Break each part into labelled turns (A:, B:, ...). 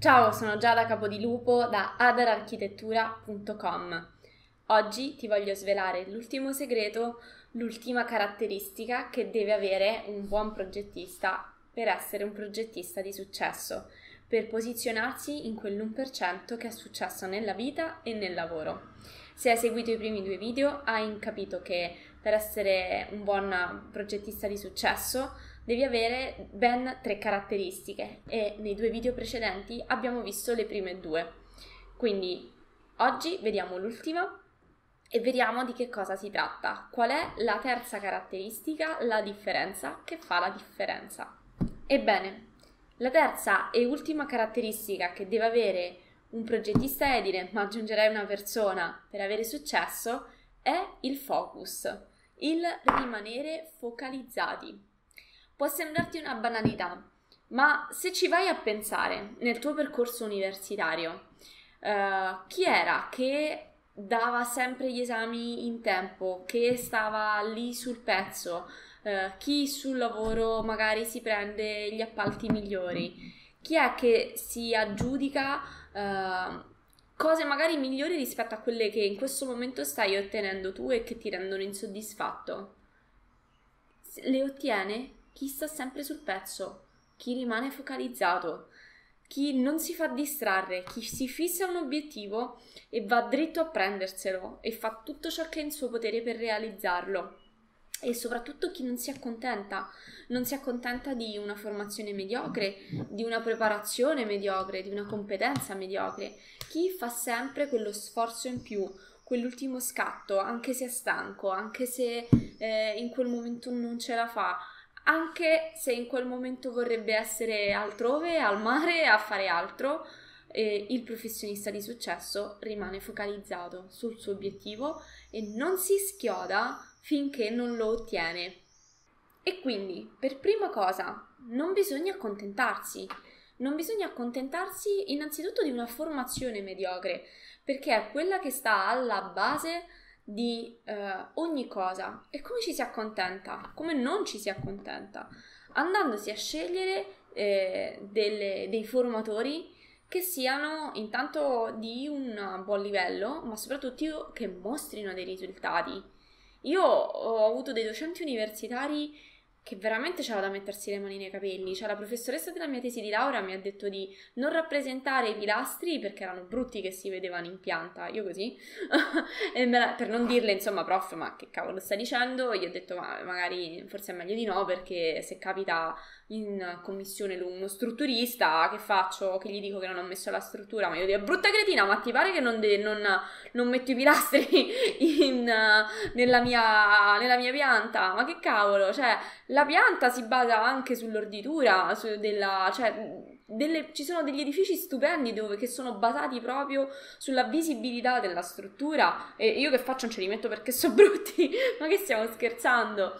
A: Ciao, sono Giada Capodilupo da adararchitettura.com. Oggi ti voglio svelare l'ultimo segreto, l'ultima caratteristica che deve avere un buon progettista per essere un progettista di successo, per posizionarsi in quell'1% che è successo nella vita e nel lavoro. Se hai seguito i primi due video hai capito che per essere un buon progettista di successo devi avere ben tre caratteristiche e nei due video precedenti abbiamo visto le prime due. Quindi oggi vediamo l'ultima e vediamo di che cosa si tratta. Qual è la terza caratteristica, la differenza che fa la differenza? Ebbene, la terza e ultima caratteristica che deve avere un progettista edile, ma aggiungerei una persona per avere successo, è il focus, il rimanere focalizzati. Può sembrarti una banalità, ma se ci vai a pensare nel tuo percorso universitario, uh, chi era che dava sempre gli esami in tempo, che stava lì sul pezzo, uh, chi sul lavoro magari si prende gli appalti migliori, chi è che si aggiudica uh, cose magari migliori rispetto a quelle che in questo momento stai ottenendo tu e che ti rendono insoddisfatto? Le ottiene chi sta sempre sul pezzo, chi rimane focalizzato, chi non si fa distrarre, chi si fissa un obiettivo e va dritto a prenderselo e fa tutto ciò che è in suo potere per realizzarlo. E soprattutto chi non si accontenta, non si accontenta di una formazione mediocre, di una preparazione mediocre, di una competenza mediocre, chi fa sempre quello sforzo in più, quell'ultimo scatto, anche se è stanco, anche se eh, in quel momento non ce la fa, anche se in quel momento vorrebbe essere altrove, al mare, a fare altro, eh, il professionista di successo rimane focalizzato sul suo obiettivo e non si schioda finché non lo ottiene. E quindi, per prima cosa, non bisogna accontentarsi. Non bisogna accontentarsi innanzitutto di una formazione mediocre, perché è quella che sta alla base di eh, ogni cosa. E come ci si accontenta, come non ci si accontenta, andandosi a scegliere eh, delle, dei formatori che siano intanto di un buon livello, ma soprattutto che mostrino dei risultati. Io ho avuto dei docenti universitari che veramente c'era da mettersi le mani nei capelli. Cioè, la professoressa della mia tesi di laurea mi ha detto di non rappresentare i pilastri perché erano brutti che si vedevano in pianta. Io così, per non dirle, insomma, prof, ma che cavolo sta dicendo? Gli ho detto, ma magari forse è meglio di no perché se capita in commissione uno strutturista, che faccio? Che gli dico che non ho messo la struttura, ma io dico, brutta cretina, ma ti pare che non, de- non, non metto i pilastri in, nella, mia, nella, mia, pianta? Ma che cavolo, cioè, la pianta si basa anche sull'orditura, su della, cioè, delle, ci sono degli edifici stupendi dove, che sono basati proprio sulla visibilità della struttura e io che faccio non ce li metto perché sono brutti, ma che stiamo scherzando?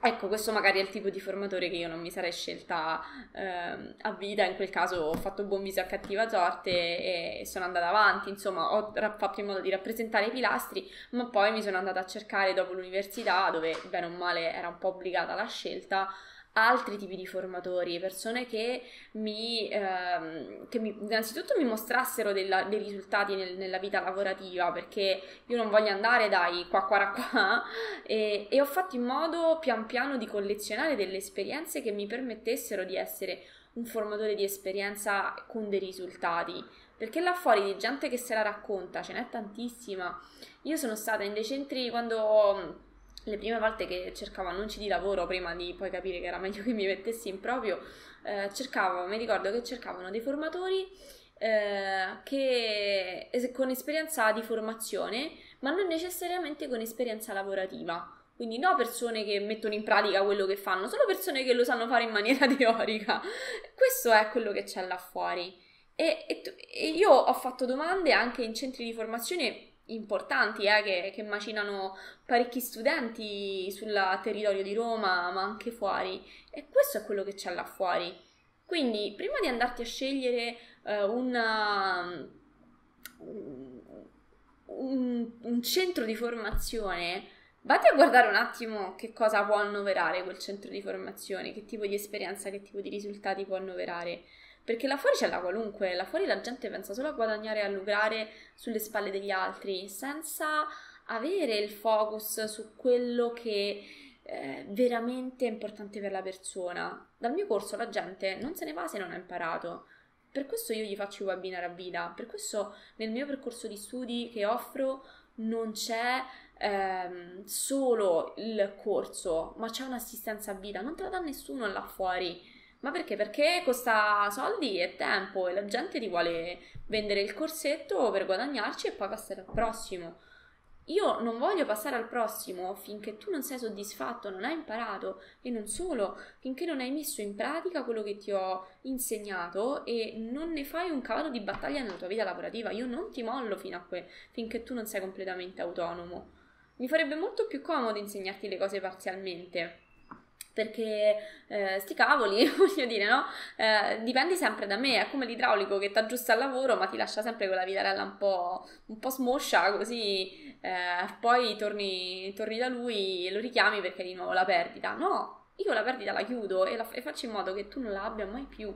A: Ecco, questo magari è il tipo di formatore che io non mi sarei scelta eh, a vita, in quel caso ho fatto buon viso a cattiva sorte e sono andata avanti, insomma ho fatto in modo di rappresentare i pilastri, ma poi mi sono andata a cercare dopo l'università, dove bene o male era un po' obbligata la scelta, altri tipi di formatori, persone che mi, ehm, che mi innanzitutto mi mostrassero della, dei risultati nel, nella vita lavorativa, perché io non voglio andare dai qua qua qua e, e ho fatto in modo pian piano di collezionare delle esperienze che mi permettessero di essere un formatore di esperienza con dei risultati. Perché là fuori di gente che se la racconta, ce n'è tantissima. Io sono stata in dei centri quando le prime volte che cercavo annunci di lavoro prima di poi capire che era meglio che mi mettessi in proprio, eh, cercavo, mi ricordo che cercavano dei formatori eh, che, con esperienza di formazione, ma non necessariamente con esperienza lavorativa. Quindi no persone che mettono in pratica quello che fanno, solo persone che lo sanno fare in maniera teorica. Questo è quello che c'è là fuori. E, e, e io ho fatto domande anche in centri di formazione importanti eh, che, che, macinano parecchi studenti sul territorio di Roma, ma anche fuori. E questo è quello che c'è là fuori. Quindi, prima di andarti a scegliere eh, una, un, un centro di formazione, vatti a guardare un attimo che cosa può annoverare quel centro di formazione, che tipo di esperienza, che tipo di risultati può annoverare perché là fuori c'è la qualunque, là fuori la gente pensa solo a guadagnare e a lucrare sulle spalle degli altri, senza avere il focus su quello che eh, veramente è importante per la persona. Dal mio corso la gente non se ne va se non ha imparato. Per questo io gli faccio i webinar a vita, per questo nel mio percorso di studi che offro non c'è ehm, solo il corso, ma c'è un'assistenza a vita, non te la dà nessuno là fuori. Ma perché? Perché costa soldi e tempo e la gente ti vuole vendere il corsetto per guadagnarci e poi passare al prossimo. Io non voglio passare al prossimo finché tu non sei soddisfatto, non hai imparato e non solo, finché non hai messo in pratica quello che ti ho insegnato e non ne fai un cavallo di battaglia nella tua vita lavorativa. Io non ti mollo fino a que- finché tu non sei completamente autonomo. Mi farebbe molto più comodo insegnarti le cose parzialmente perché eh, sti cavoli, voglio dire, no? Eh, dipendi sempre da me, è come l'idraulico che ti aggiusta al lavoro ma ti lascia sempre quella vitarella un po', un po smoscia, così eh, poi torni, torni, da lui e lo richiami perché di nuovo la perdita. No, io la perdita la chiudo e, la, e faccio in modo che tu non la abbia mai più.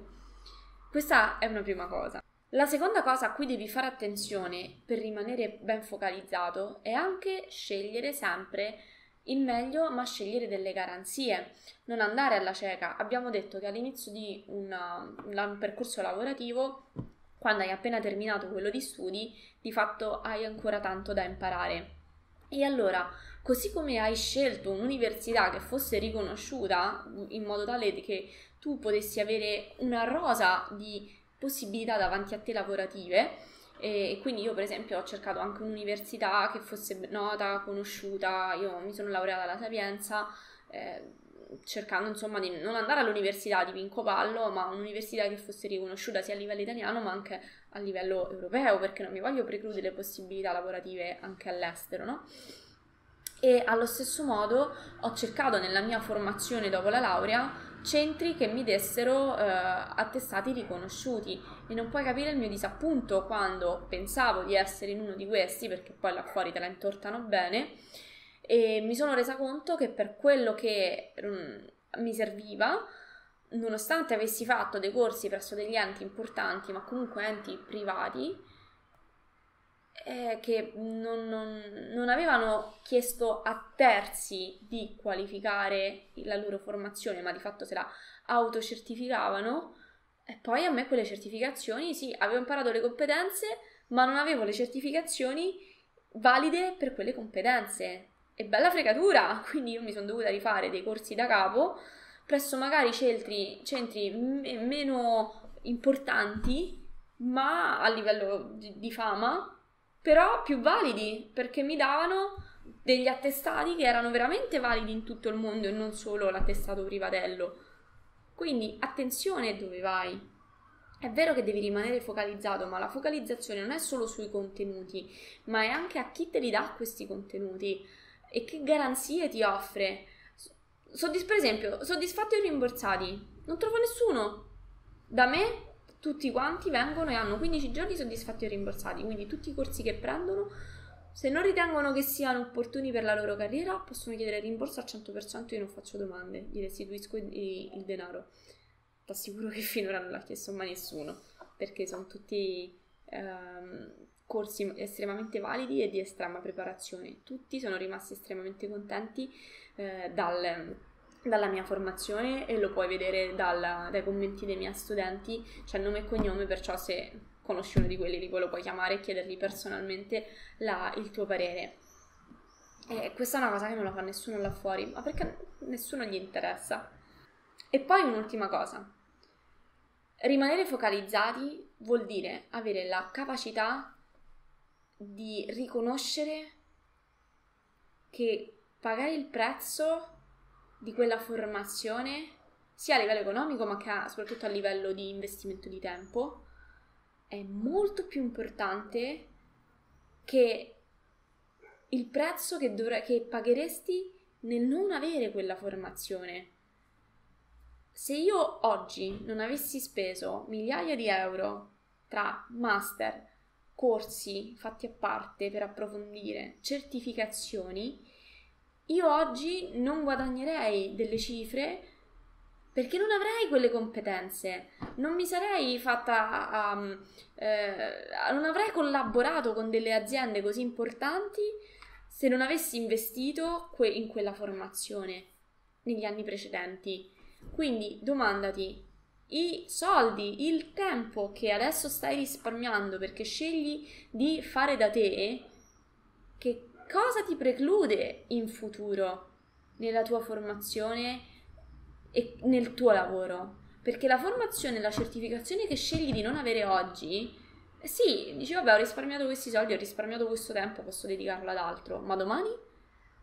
A: Questa è una prima cosa. La seconda cosa a cui devi fare attenzione per rimanere ben focalizzato è anche scegliere sempre il meglio, ma scegliere delle garanzie, non andare alla cieca. Abbiamo detto che all'inizio di una, un percorso lavorativo, quando hai appena terminato quello di studi, di fatto hai ancora tanto da imparare. E allora, così come hai scelto un'università che fosse riconosciuta in modo tale che tu potessi avere una rosa di possibilità davanti a te lavorative, e quindi io per esempio ho cercato anche un'università che fosse nota, conosciuta, io mi sono laureata alla Sapienza eh, cercando insomma di non andare all'università di Pinco Pallo, ma un'università che fosse riconosciuta sia a livello italiano ma anche a livello europeo, perché non mi voglio precludere possibilità lavorative anche all'estero, no? E allo stesso modo ho cercato nella mia formazione dopo la laurea centri che mi dessero eh, attestati riconosciuti. E non puoi capire il mio disappunto quando pensavo di essere in uno di questi perché poi là fuori te la intortano bene. E mi sono resa conto che per quello che um, mi serviva nonostante avessi fatto dei corsi presso degli enti importanti ma comunque enti privati eh, che non, non, non, avevano chiesto a terzi di qualificare la loro formazione, ma di fatto se la autocertificavano. E poi a me quelle certificazioni, sì, avevo imparato le competenze, ma non avevo le certificazioni valide per quelle competenze. E bella fregatura! Quindi io mi sono dovuta rifare dei corsi da capo presso magari centri, centri m- meno importanti, ma a livello di, di fama, però più validi perché mi davano degli attestati che erano veramente validi in tutto il mondo e non solo l'attestato privatello. Quindi attenzione dove vai. È vero che devi rimanere focalizzato, ma la focalizzazione non è solo sui contenuti, ma è anche a chi te li dà questi contenuti e che garanzie ti offre. Soddisf- per esempio, soddisfatti o rimborsati? Non trovo nessuno. Da me tutti quanti vengono e hanno 15 giorni soddisfatti o rimborsati, quindi tutti i corsi che prendono, se non ritengono che siano opportuni per la loro carriera, possono chiedere rimborso al 100%, io non faccio domande, gli restituisco il, denaro. Ti assicuro che finora non l'ha chiesto mai nessuno, perché sono tutti ehm, corsi estremamente validi e di estrema preparazione. Tutti sono rimasti estremamente contenti eh, dal dalla mia formazione e lo puoi vedere dal, dai commenti dei miei studenti, c'è nome e cognome, perciò se conosci uno di quelli li lo puoi chiamare e chiedergli personalmente la, il tuo parere. E questa è una cosa che non la fa nessuno là fuori, ma perché nessuno gli interessa. E poi un'ultima cosa. Rimanere focalizzati vuol dire avere la capacità di riconoscere che pagare il prezzo di quella formazione, sia a livello economico ma a, soprattutto a livello di investimento di tempo, è molto più importante che il prezzo che, dovre- che pagheresti nel non avere quella formazione. Se io oggi non avessi speso migliaia di euro tra master, corsi fatti a parte per approfondire, certificazioni, io oggi non guadagnerei delle cifre perché non avrei quelle competenze, non mi sarei fatta, um, eh, non avrei collaborato con delle aziende così importanti se non avessi investito que- in quella formazione negli anni precedenti. Quindi domandati, i soldi, il tempo che adesso stai risparmiando perché scegli di fare da te, che cosa ti preclude in futuro nella tua formazione e nel tuo lavoro. Perché la formazione, la certificazione che scegli di non avere oggi, eh sì, dici vabbè ho risparmiato questi soldi, ho risparmiato questo tempo, posso dedicarlo ad altro, ma domani?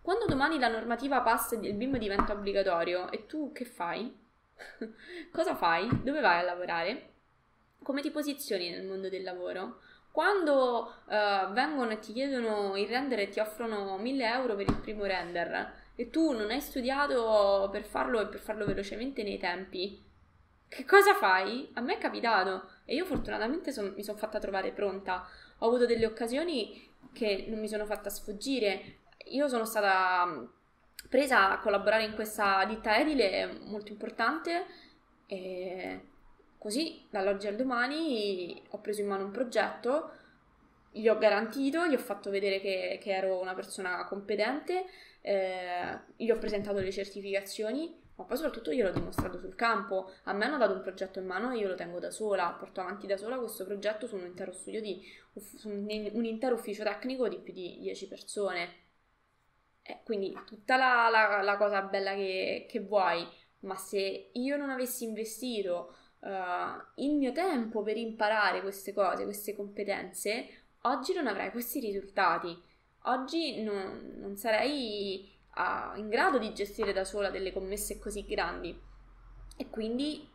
A: Quando domani la normativa passa e il BIM diventa obbligatorio, e tu che fai? Cosa fai? Dove vai a lavorare? Come ti posizioni nel mondo del lavoro? Quando uh, vengono e ti chiedono il render e ti offrono 1000 euro per il primo render, e tu non hai studiato per farlo e per farlo velocemente nei tempi, che cosa fai? A me è capitato e io fortunatamente son, mi sono fatta trovare pronta. Ho avuto delle occasioni che non mi sono fatta sfuggire. Io sono stata mm, presa a collaborare in questa ditta edile molto importante e così dall'oggi al domani ho preso in mano un progetto, gli ho garantito, gli ho fatto vedere che, che ero una persona competente eh, gli ho presentato le certificazioni, ma poi soprattutto gliel'ho dimostrato sul campo. A me hanno dato un progetto in mano e io lo tengo da sola, porto avanti da sola questo progetto su un intero studio di un intero ufficio tecnico di più di 10 persone. Eh, quindi tutta la, la, la, cosa bella che, che, vuoi, ma se io non avessi investito uh, il mio tempo per imparare queste cose, queste competenze, oggi non avrei questi risultati. Oggi non, non sarei a, in grado di gestire da sola delle commesse così grandi. E quindi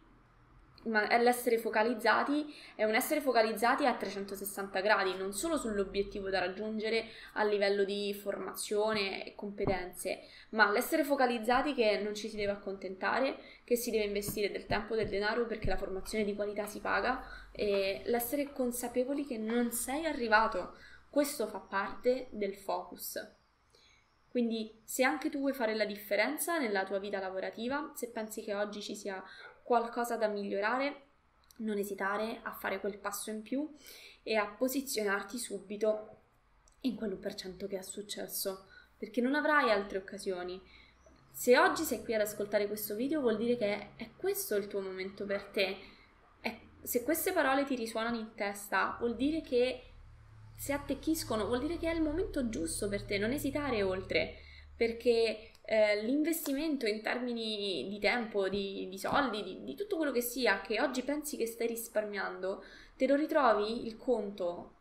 A: ma l'essere focalizzati è un essere focalizzati a 360 gradi, non solo sull'obiettivo da raggiungere a livello di formazione e competenze, ma l'essere focalizzati che non ci si deve accontentare, che si deve investire del tempo e del denaro perché la formazione di qualità si paga e l'essere consapevoli che non sei arrivato questo fa parte del focus. Quindi se anche tu vuoi fare la differenza nella tua vita lavorativa, se pensi che oggi ci sia qualcosa da migliorare, non esitare a fare quel passo in più e a posizionarti subito in quell'1% che è successo, perché non avrai altre occasioni. Se oggi sei qui ad ascoltare questo video vuol dire che è questo il tuo momento per te. È, se queste parole ti risuonano in testa, vuol dire che se attecchiscono vuol dire che è il momento giusto per te, non esitare oltre, perché eh, l'investimento in termini di tempo, di, di soldi, di, di tutto quello che sia, che oggi pensi che stai risparmiando, te lo ritrovi il conto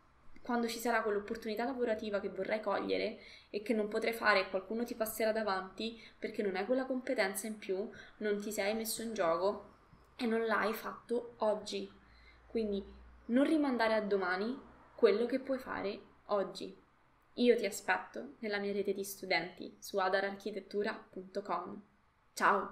A: quando ci sarà quell'opportunità lavorativa che vorrai cogliere e che non potrai fare e qualcuno ti passerà davanti perché non hai quella competenza in più, non ti sei messo in gioco e non l'hai fatto oggi. Quindi non rimandare a domani, quello che puoi fare oggi. Io ti aspetto nella mia rete di studenti su adararchitettura.com. Ciao!